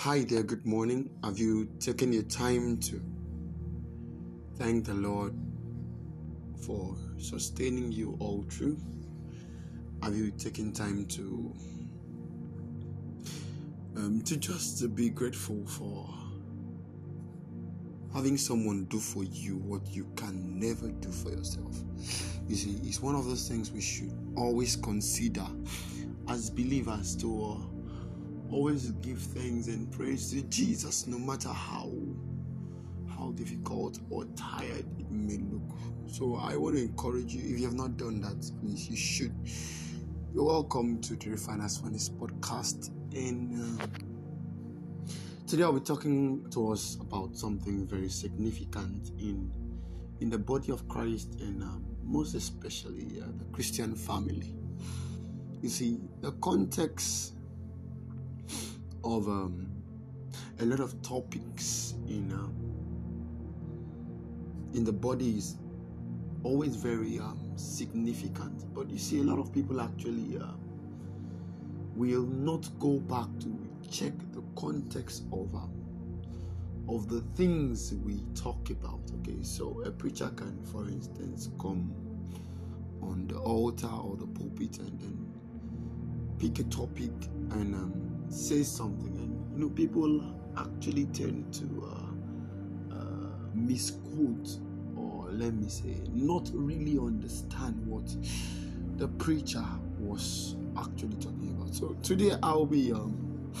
Hi there, good morning. Have you taken your time to thank the Lord for sustaining you all through? Have you taken time to um, to just be grateful for having someone do for you what you can never do for yourself? You see, it's one of those things we should always consider as believers to uh, always give thanks and praise to Jesus, no matter how how difficult or tired it may look. So I want to encourage you, if you have not done that, please you should. You're welcome to the Refiners Furnace podcast. And uh, today I'll be talking to us about something very significant in in the body of Christ and um, most especially uh, the Christian family. You see, the context of um, a lot of topics in uh, in the body is always very um, significant. But you see, a lot of people actually uh, will not go back to check the context of um, of the things we talk about. Okay, so a preacher can, for instance, come on the altar or the pulpit and then pick a topic and um, say something, and you know, people actually tend to uh, uh, misquote or let me say, not really understand what the preacher was actually talking about. So today I'll be um,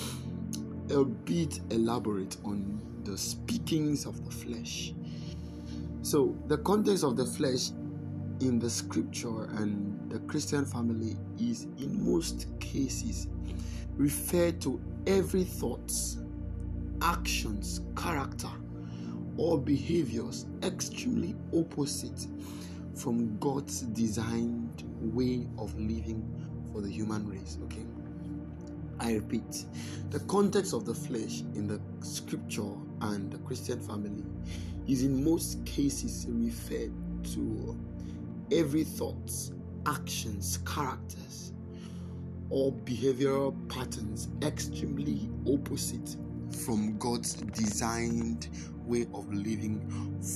a bit elaborate on the speakings of the flesh. So the context of the flesh in the scripture and the Christian family is in most cases refer to every thoughts, actions, character, or behaviors extremely opposite from God's designed way of living for the human race. Okay. I repeat, the context of the flesh in the scripture and the Christian family is in most cases referred to every thoughts, actions, characters, or behavioral patterns extremely opposite from God's designed way of living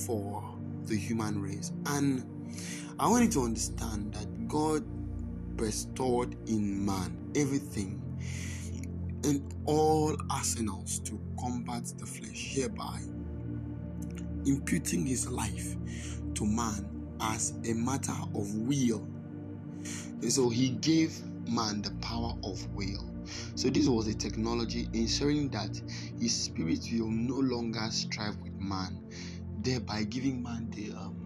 for the human race. And I want you to understand that God bestowed in man everything in all arsenals to combat the flesh, hereby imputing his life to man as a matter of will. And so he gave man the power of will. So this was a technology ensuring that his spirit will no longer strive with man, thereby giving man the um,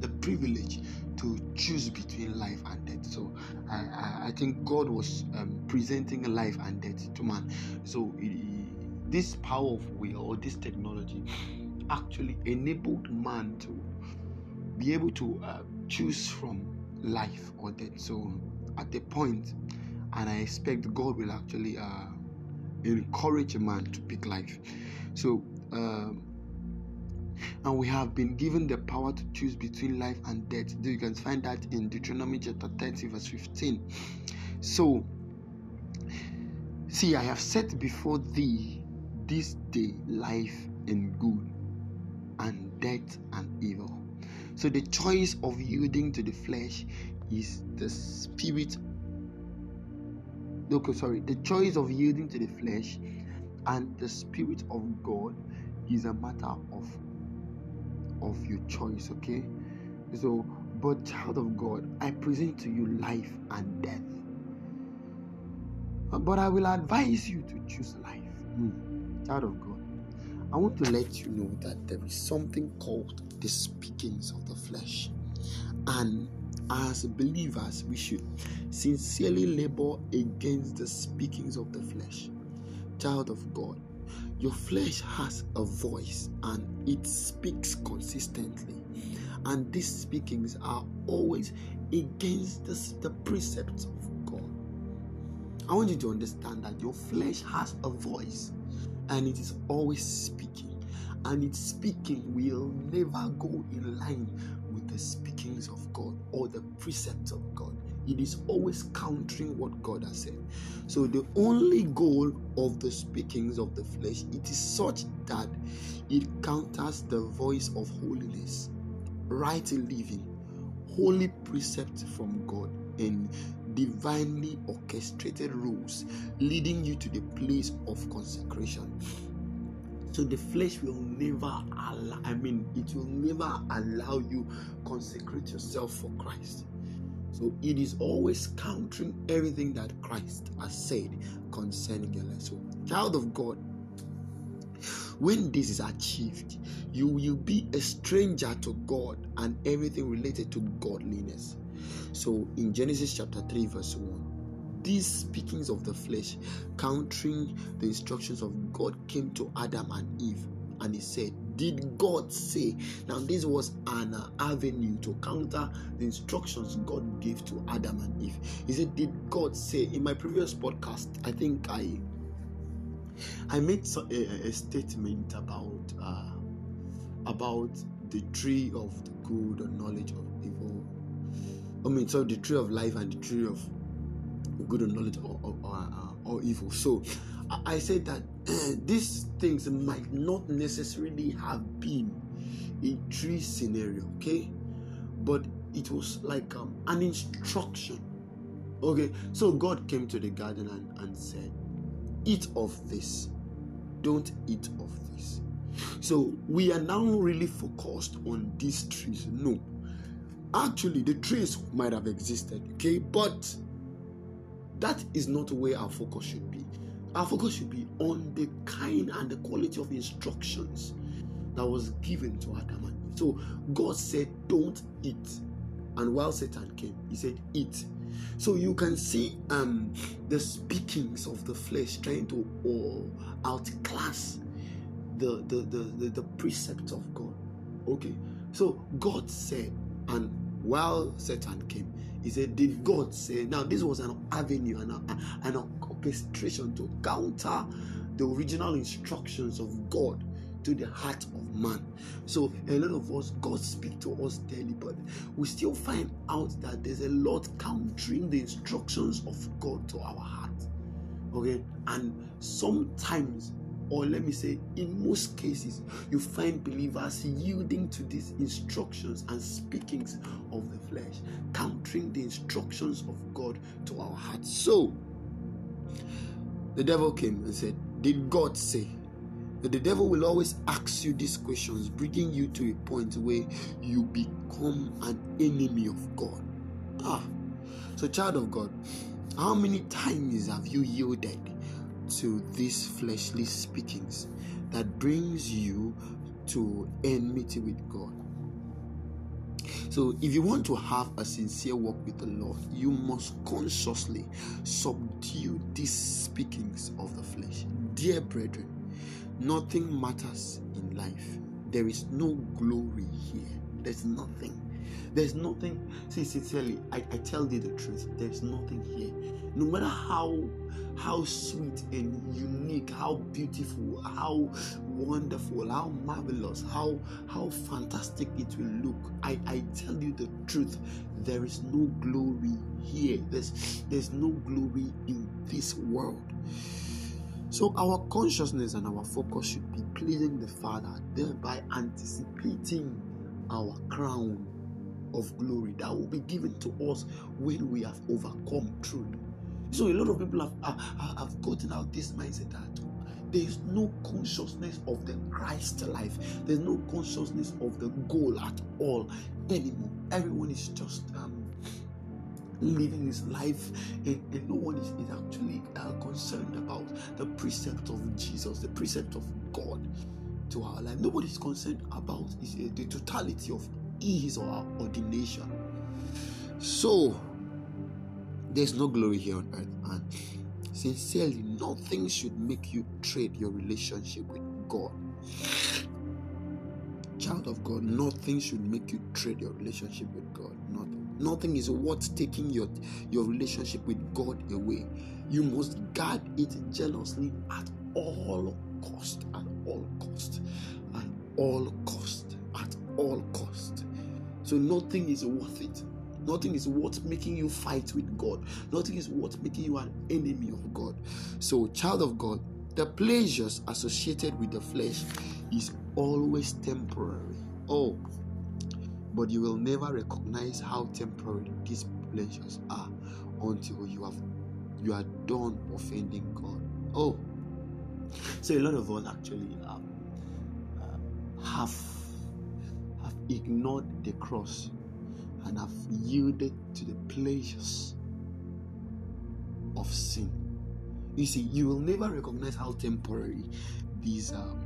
the privilege to choose between life and death. So I, I, I think God was um, presenting life and death to man. So it, this power of will or this technology actually enabled man to be able to uh, choose from life or death. So at the point, and I expect God will actually uh, encourage a man to pick life. So, um, and we have been given the power to choose between life and death. Do you can find that in Deuteronomy chapter 30, verse 15. So, see, I have set before thee this day life and good, and death and evil. So, the choice of yielding to the flesh is the spirit okay sorry the choice of yielding to the flesh and the spirit of god is a matter of of your choice okay? So but child of god i present to you life and death. But i will advise you to choose life. Hmm. child of god i want to let you know that there is something called the speakings of the flesh. And as believers, we should sincerely labor against the speakings of the flesh. Child of God, your flesh has a voice and it speaks consistently. And these speakings are always against the, the precepts of God. I want you to understand that your flesh has a voice and it is always speaking. And its speaking will never go in line the speakings of God or the precepts of God. it is always countering what God has said. So the only goal of the speakings of the flesh, it is such that it counters the voice of holiness, right living, holy precepts from God, and divinely orchestrated rules leading you to the place of consecration. So the flesh will never allow, I mean, it will never allow you consecrate yourself for Christ. So it is always countering everything that Christ has said concerning your life. So, child of God, when this is achieved, you will be a stranger to God and everything related to godliness. So in Genesis chapter 3, verse 1, these speakings of the flesh, countering the instructions of God, came to Adam and Eve, and he said, Did God say? Now, this was an avenue to counter the instructions God gave to Adam and Eve. He said, Did God say? In my previous podcast, I think I I made a, a statement about uh, about the tree of the good and knowledge of evil I mean, so the tree of life and the tree of good and knowledge or, or, or, uh, or evil. So I said that these things might not necessarily have been a tree scenario, okay? But it was like um, an instruction. Okay, so God came to the garden and, and said, Eat of this, don't eat of this. So we are now really focused on these trees. No, Actually, the trees might have existed, okay, but that is not where our focus should be. Our focus should be on the kind and the quality of instructions that was given to Adam and Eve. So God said, Don't eat. And while Satan came, he said, Eat. So you can see um, the speakings of the flesh trying to uh, outclass the, the, the, the, the precepts of God. Okay. So God said, and while Satan came, he said, Did God say? Now, this was an avenue, an, an orchestration to counter the original instructions of God to the heart of man. So a lot of us, God speak to us daily, but we still find out that there's a lot countering the instructions of God to our heart. Okay, and sometimes or let me say, in most cases, you find believers yielding to these instructions and speakings of the flesh, countering the instructions of God to our hearts. So, the devil came and said, Did God say? That the devil will always ask you these questions, bringing you to a point where you become an enemy of God. Ah, so, child of God, how many times have you yielded to these fleshly speakings that brings you to enmity with God. So, if you want to have a sincere walk with the Lord, you must consciously subdue these speakings of the flesh. Dear brethren, nothing matters in life. There is no glory here. There's nothing. There's nothing. See, sincerely, I, I tell you the truth. There's nothing here. No matter how how sweet and unique, how beautiful, how wonderful, how marvelous, how how fantastic it will look. I, I tell you the truth, there is no glory here. There's there's no glory in this world. So our consciousness and our focus should be pleasing the Father, thereby anticipating our crown of glory that will be given to us when we have overcome truth. So a lot of people have, have, have gotten out this mindset that there is no consciousness of the Christ life. There's no consciousness of the goal at all anymore. Everyone is just um, living his life, and, and no one is, is actually uh, concerned about the precept of Jesus, the precept of God to our life. Nobody is concerned about is, uh, the totality of his or our ordination. So, there's no glory here on earth. And sincerely, nothing should make you trade your relationship with God. Child of God, nothing should make you trade your relationship with God. Nothing. Nothing is worth taking your, your relationship with God away. You must guard it jealously at all cost. At all cost. At all cost. At all cost. So nothing is worth it Nothing is worth making you fight with God. Nothing is worth making you an enemy of God. So, child of God, the pleasures associated with the flesh is always temporary. Oh, but you will never recognize how temporary these pleasures are until you have you are done offending God. Oh, so a lot of us actually um, uh, have have ignored the cross and have yielded to the pleasures of sin. You see, you will never recognize how temporary these um,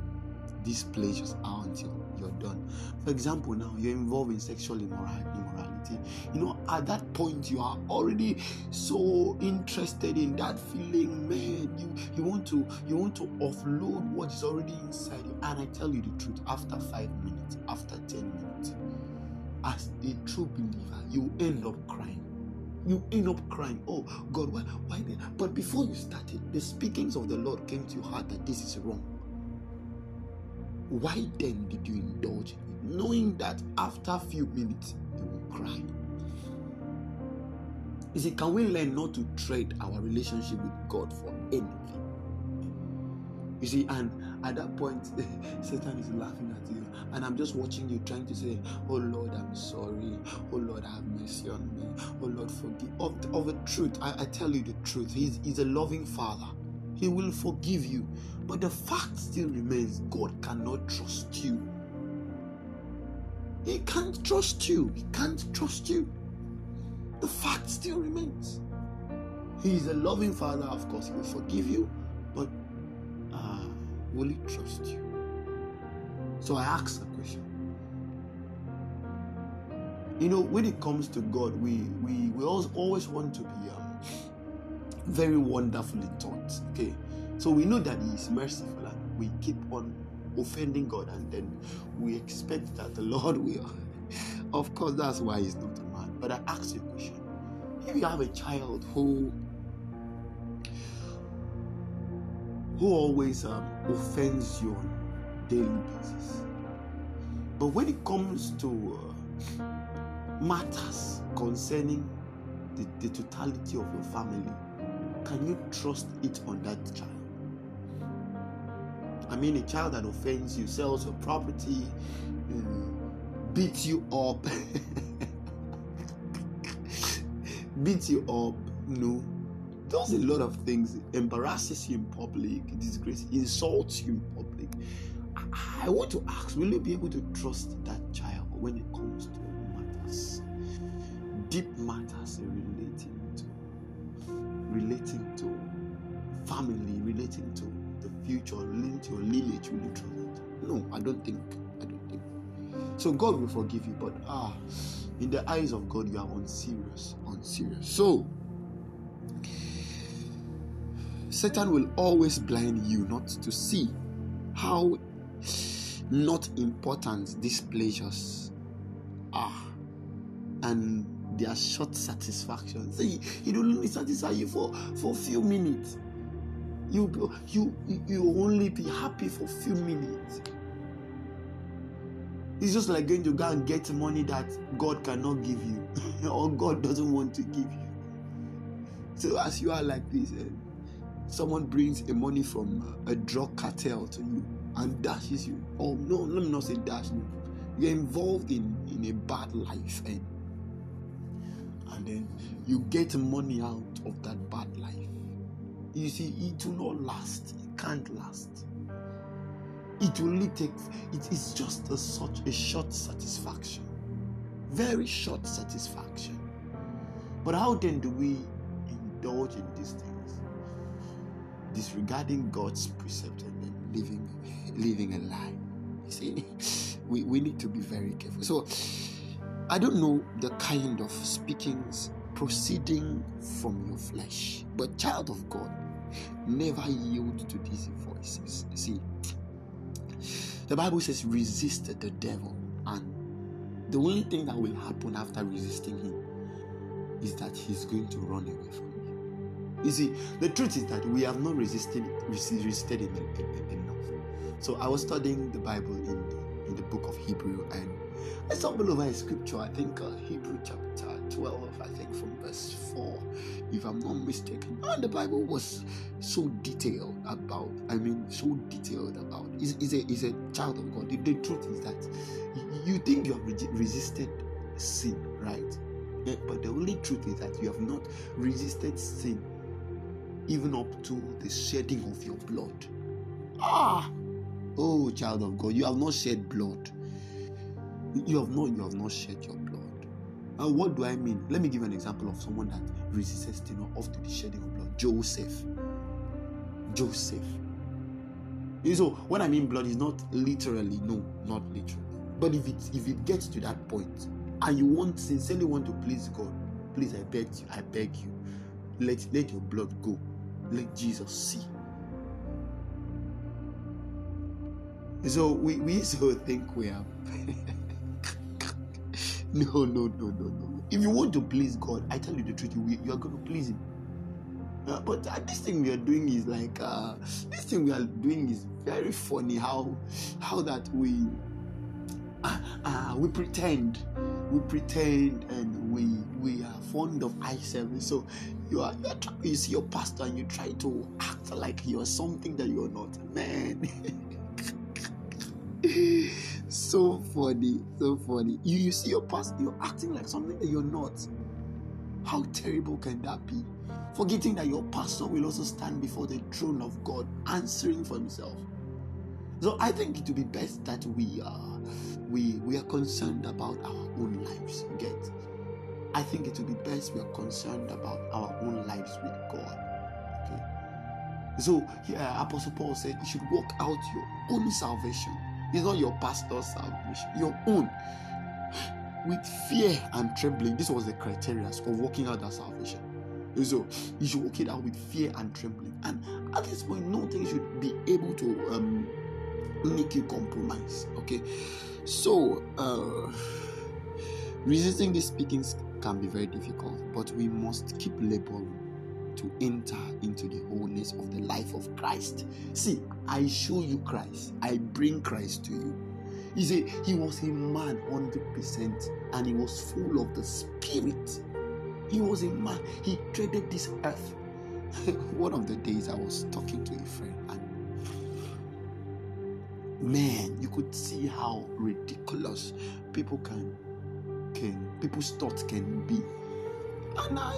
these pleasures are until you're done. For example, now you're involved in sexual immorality. You know, at that point, you are already so interested in that feeling, man. You you want to you want to offload what is already inside you. And I tell you the truth, after five minutes, after ten minutes, as a true believer, you end up crying you end up crying. Oh God, why why But before you started, the speakings of the Lord came to your heart that this is wrong. Why then did you indulge knowing that after a few minutes you will cry? You see, can we learn not to trade our relationship with God for anything? You see, and at that point, Satan is laughing at you, and I'm just watching you trying to say, Oh Lord, I'm sorry. Oh Lord, have mercy on me. Oh Lord, forgive. Of, of the truth, I, I tell you the truth. He's, he's a loving Father. He will forgive you. But the fact still remains God cannot trust you. He can't trust you. He can't trust you. The fact still remains. He is a loving Father, of course, He will forgive you, will He trust you? So I ask the question. You know, when it comes to God, we we, we always want to be um, very wonderfully taught. Okay, so we know that He is merciful, and we keep on offending God, and then we expect that the Lord will. of course, that's why He's not a man. But I ask you a question: If you have a child who who always um, offends you on daily basis, but when it comes to uh, matters concerning the, the totality of your family, can you trust it on that child? I mean, a child that offends you, sells your property, uh, beats you up, beats you up, know, does a lot of things, embarrasses you in public, disgrace, insults you in public. I, I want to ask, will you be able to trust that child when it comes to matters, deep matters relating to relating to family, relating to the future, relating to your lineage, will you trust it? No, I don't think. I don't think. So God will forgive you, but ah, in the eyes of God, you are unserious, unserious. So Satan will always blind you not to see how not important these pleasures are and their short satisfaction. See, he will only satisfy you for, for a few minutes. You, you, you only be happy for a few minutes. It's just like going to go and get money that God cannot give you or God doesn't want to give you. So as you are like this, eh, someone brings a money from a drug cartel to you and dashes you. Oh no, let me not say dash. You're involved in, in a bad life and and then you get money out of that bad life. You see, it will not last. It can't last. It only take. It is just a such a short satisfaction, very short satisfaction. But how then do we indulge in these things, disregarding God's precept and then living living a lie? You see, we, we need to be very careful. So I don't know the kind of speakings proceeding from your flesh, but child of God, never yield to these voices. See, the Bible says, resist the devil, and the only thing that will happen after resisting him is that he's going to run away from you. You see, the truth is that we have not resisted resisted enough. So I was studying the Bible in the, in the book of Hebrew, and I stumbled over a scripture, I think uh, Hebrew chapter 12, I think from verse 4, if I'm not mistaken. And the Bible was so detailed about, I mean, so detailed about, is is a, a child of God. The, the truth is that you think you have resisted sin, right? Yeah, but the only truth is that you have not resisted sin even up to the shedding of your blood. Ah, oh child of God, you have not shed blood. You have not, you have not shed your blood. And what do I mean? Let me give an example of someone that resisted or up to the shedding of blood. Joseph. Joseph. So what I mean blood, is not literally, no, not literally. But if it if it gets to that point and you want sincerely want to please God, please I beg you, I beg you, let let your blood go. Let Jesus see. So we, we to think we are No, no, no, no, no. If you want to please God, I tell you the truth, you, you are going to please Him. Uh, but uh, this thing we are doing is like uh, this thing we are doing is very funny. How how that we uh, uh, we pretend, we pretend, and we we are fond of eye service. So you are you, you see your pastor and you try to act like you're something that you're not. Man. so funny, so funny. You, you see your pastor, you're acting like something that you're not. How terrible can that be? Forgetting that your pastor will also stand before the throne of God, answering for himself. So I think it would be best that we are we we are concerned about our own lives. Get? I think it would be best we are concerned about our own lives with God. Okay. So yeah, Apostle Paul said you should work out your own salvation it's not your pastor's salvation, your own. With fear and trembling. This was the criteria of working out that salvation. So you should work it out with fear and trembling. And at this point, nothing should be able to um, make you compromise. Okay. So uh resisting these speakings can be very difficult, but we must keep laboring to enter into the wholeness of the life of Christ. See, I show you Christ, I bring Christ to you. He said he was a man 100% and he was full of the Spirit. He was a man, he treaded this earth. One of the days I was talking to a friend, and man, you could see how ridiculous people can, can people's thoughts can be. And I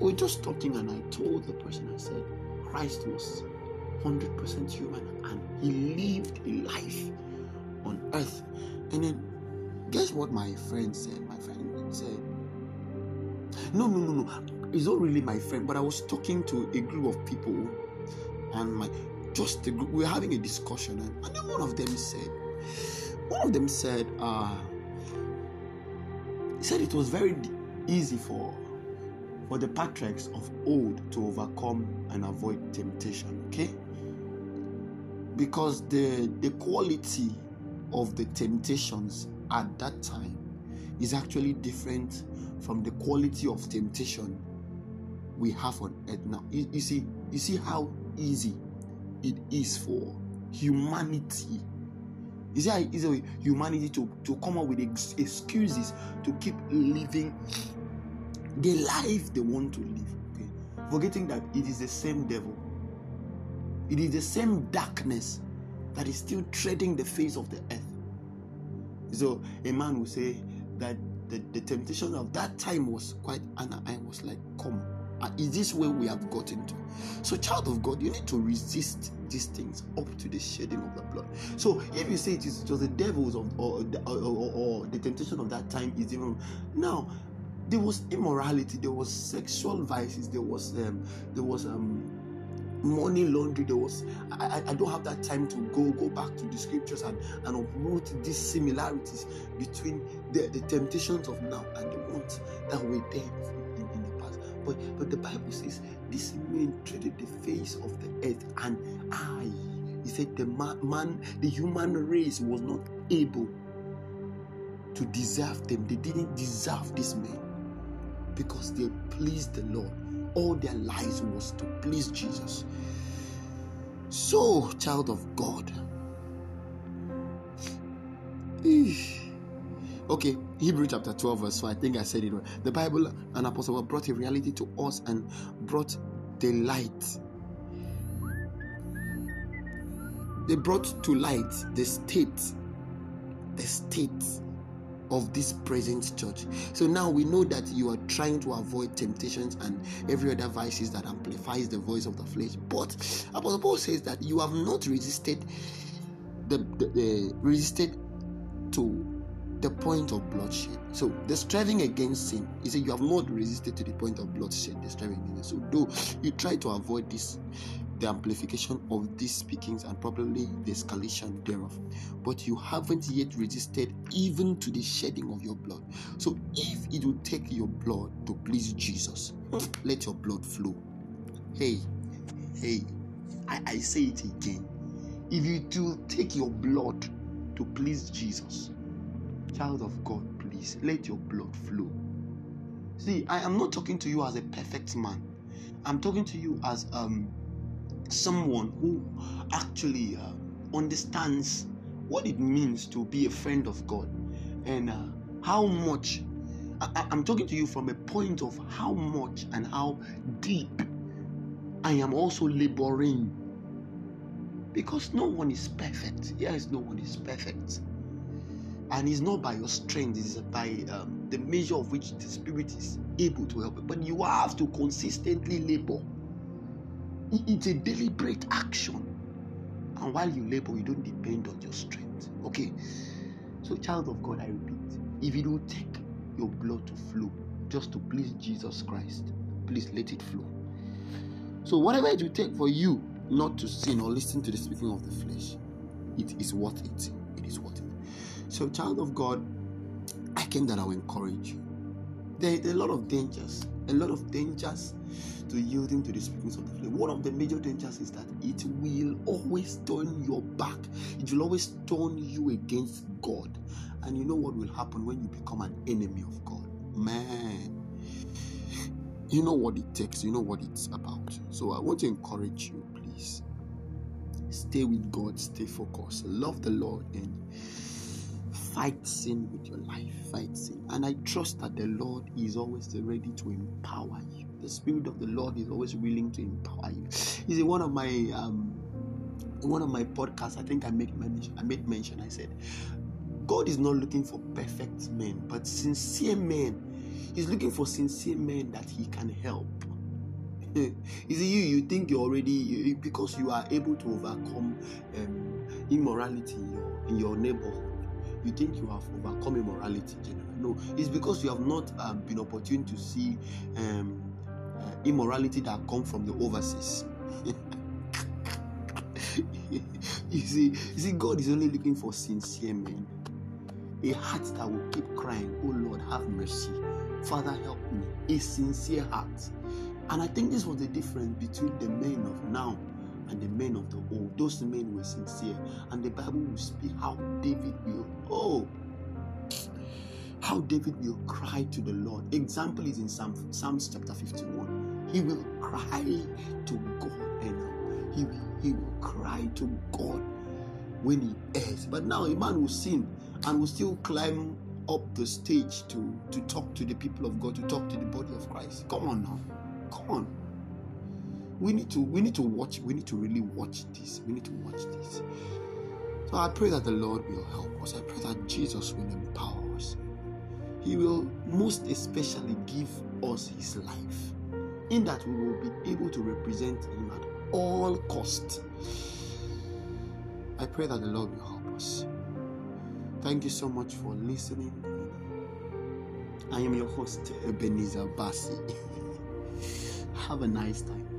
we were just talking, and I told the person, I said, Christ was 100% human and he lived a life on earth. And then, guess what my friend said? My friend said, No, no, no, no. It's not really my friend, but I was talking to a group of people, and my just a group, we were having a discussion, and, and then one of them said, one of them said, uh, he said it was very easy for for the patriarchs of old to overcome and avoid temptation. Okay? Because the, the quality of the temptations at that time is actually different from the quality of temptation we have on earth now. You, you see, you see how easy it is for humanity. You see how easy humanity to, to come up with ex- excuses to keep living the life they want to live. Okay? Forgetting that it is the same devil, it is the same darkness that is still treading the face of the earth. So a man will say that the, the temptation of that time was quite, and I was like, come. Uh, is this where we have gotten to? So, child of God, you need to resist these things up to the shedding of the blood. So, if you say it is just the devils of or, or, or, or the temptation of that time is even now, there was immorality, there was sexual vices, there was um, there was um, money laundering. There was I, I don't have that time to go go back to the scriptures and and uproot these similarities between the, the temptations of now and the ones that were there But but the Bible says this man treaded the face of the earth, and I he said the man, man the human race was not able to deserve them. They didn't deserve this man because they pleased the Lord. All their lives was to please Jesus. So, child of God, Okay, Hebrew chapter 12, verse 4. I think I said it right. The Bible and Apostle brought a reality to us and brought the light. They brought to light the state, the state of this present church. So now we know that you are trying to avoid temptations and every other vices that amplifies the voice of the flesh. But Apostle Paul says that you have not resisted the, the, the resisted to the point of bloodshed. So the striving against sin, he said, you have not resisted to the point of bloodshed. The striving against. So though you try to avoid this, the amplification of these speakings and probably the escalation thereof, but you haven't yet resisted even to the shedding of your blood. So if it will take your blood to please Jesus, let your blood flow. Hey, hey, I, I say it again. If it will take your blood to please Jesus, Child of God, please let your blood flow. See, I am not talking to you as a perfect man. I'm talking to you as um, someone who actually uh, understands what it means to be a friend of God and uh, how much. I, I'm talking to you from a point of how much and how deep I am also laboring because no one is perfect. Yes, no one is perfect and it's not by your strength it's by um, the measure of which the spirit is able to help you. But you have to consistently labor. It's a deliberate action. And while you labor you don't depend on your strength. Okay? So child of god i repeat if it will take your blood to flow just to please jesus christ please let it flow. So whatever it will take for you not to sin or listen to the speaking of the flesh it is worth it. It is worth it so, child of God, I came that I will encourage you. There are a lot of dangers, a lot of dangers to yielding to the speakings of the flesh. One of the major dangers is that it will always turn your back, it will always turn you against God. And you know what will happen when you become an enemy of God? Man, you know what it takes, you know what it's about. So I want to encourage you, please. Stay with God, stay focused, love the Lord, and fight sin with your life. Fight sin. And I trust that the Lord is always ready to empower you. The Spirit of the Lord is always willing to empower you. Is in one of my um one of my podcasts, I think I made mention I made mention, I said, God is not looking for perfect men, but sincere men. He's looking for sincere men that he can help. you see, you you think you're already you, because you are able to overcome um, immorality in your, in your neighborhood you think you have overcome immorality generally. No, it's because you have not um, been opportune to see um, uh, immorality that come from the overseas. you see, you see, God is only looking for sincere men, a heart that will keep crying, "Oh Lord, have mercy, Father, help me." A sincere heart, and I think this was the difference between the men of now and the men of the old. Those men were sincere. And the Bible will speak how David will, oh, how David will cry to the Lord. Example is in Psalm, Psalms chapter 51. He will cry to God and he will, he will cry to God when he errs. But now a man will sin and will still climb up the stage to, to talk to the people of God, to talk to the body of Christ. Come on now. Come on we need to we need to watch we need to really watch this. We need to watch this. So i pray that the lord will help us. I pray that jesus will empower us. He will most especially give us his life in that we will be able to represent him at all cost. I pray that the lord will help us. Thank you so much for listening. I am your host ebenezer bassi. Have a nice time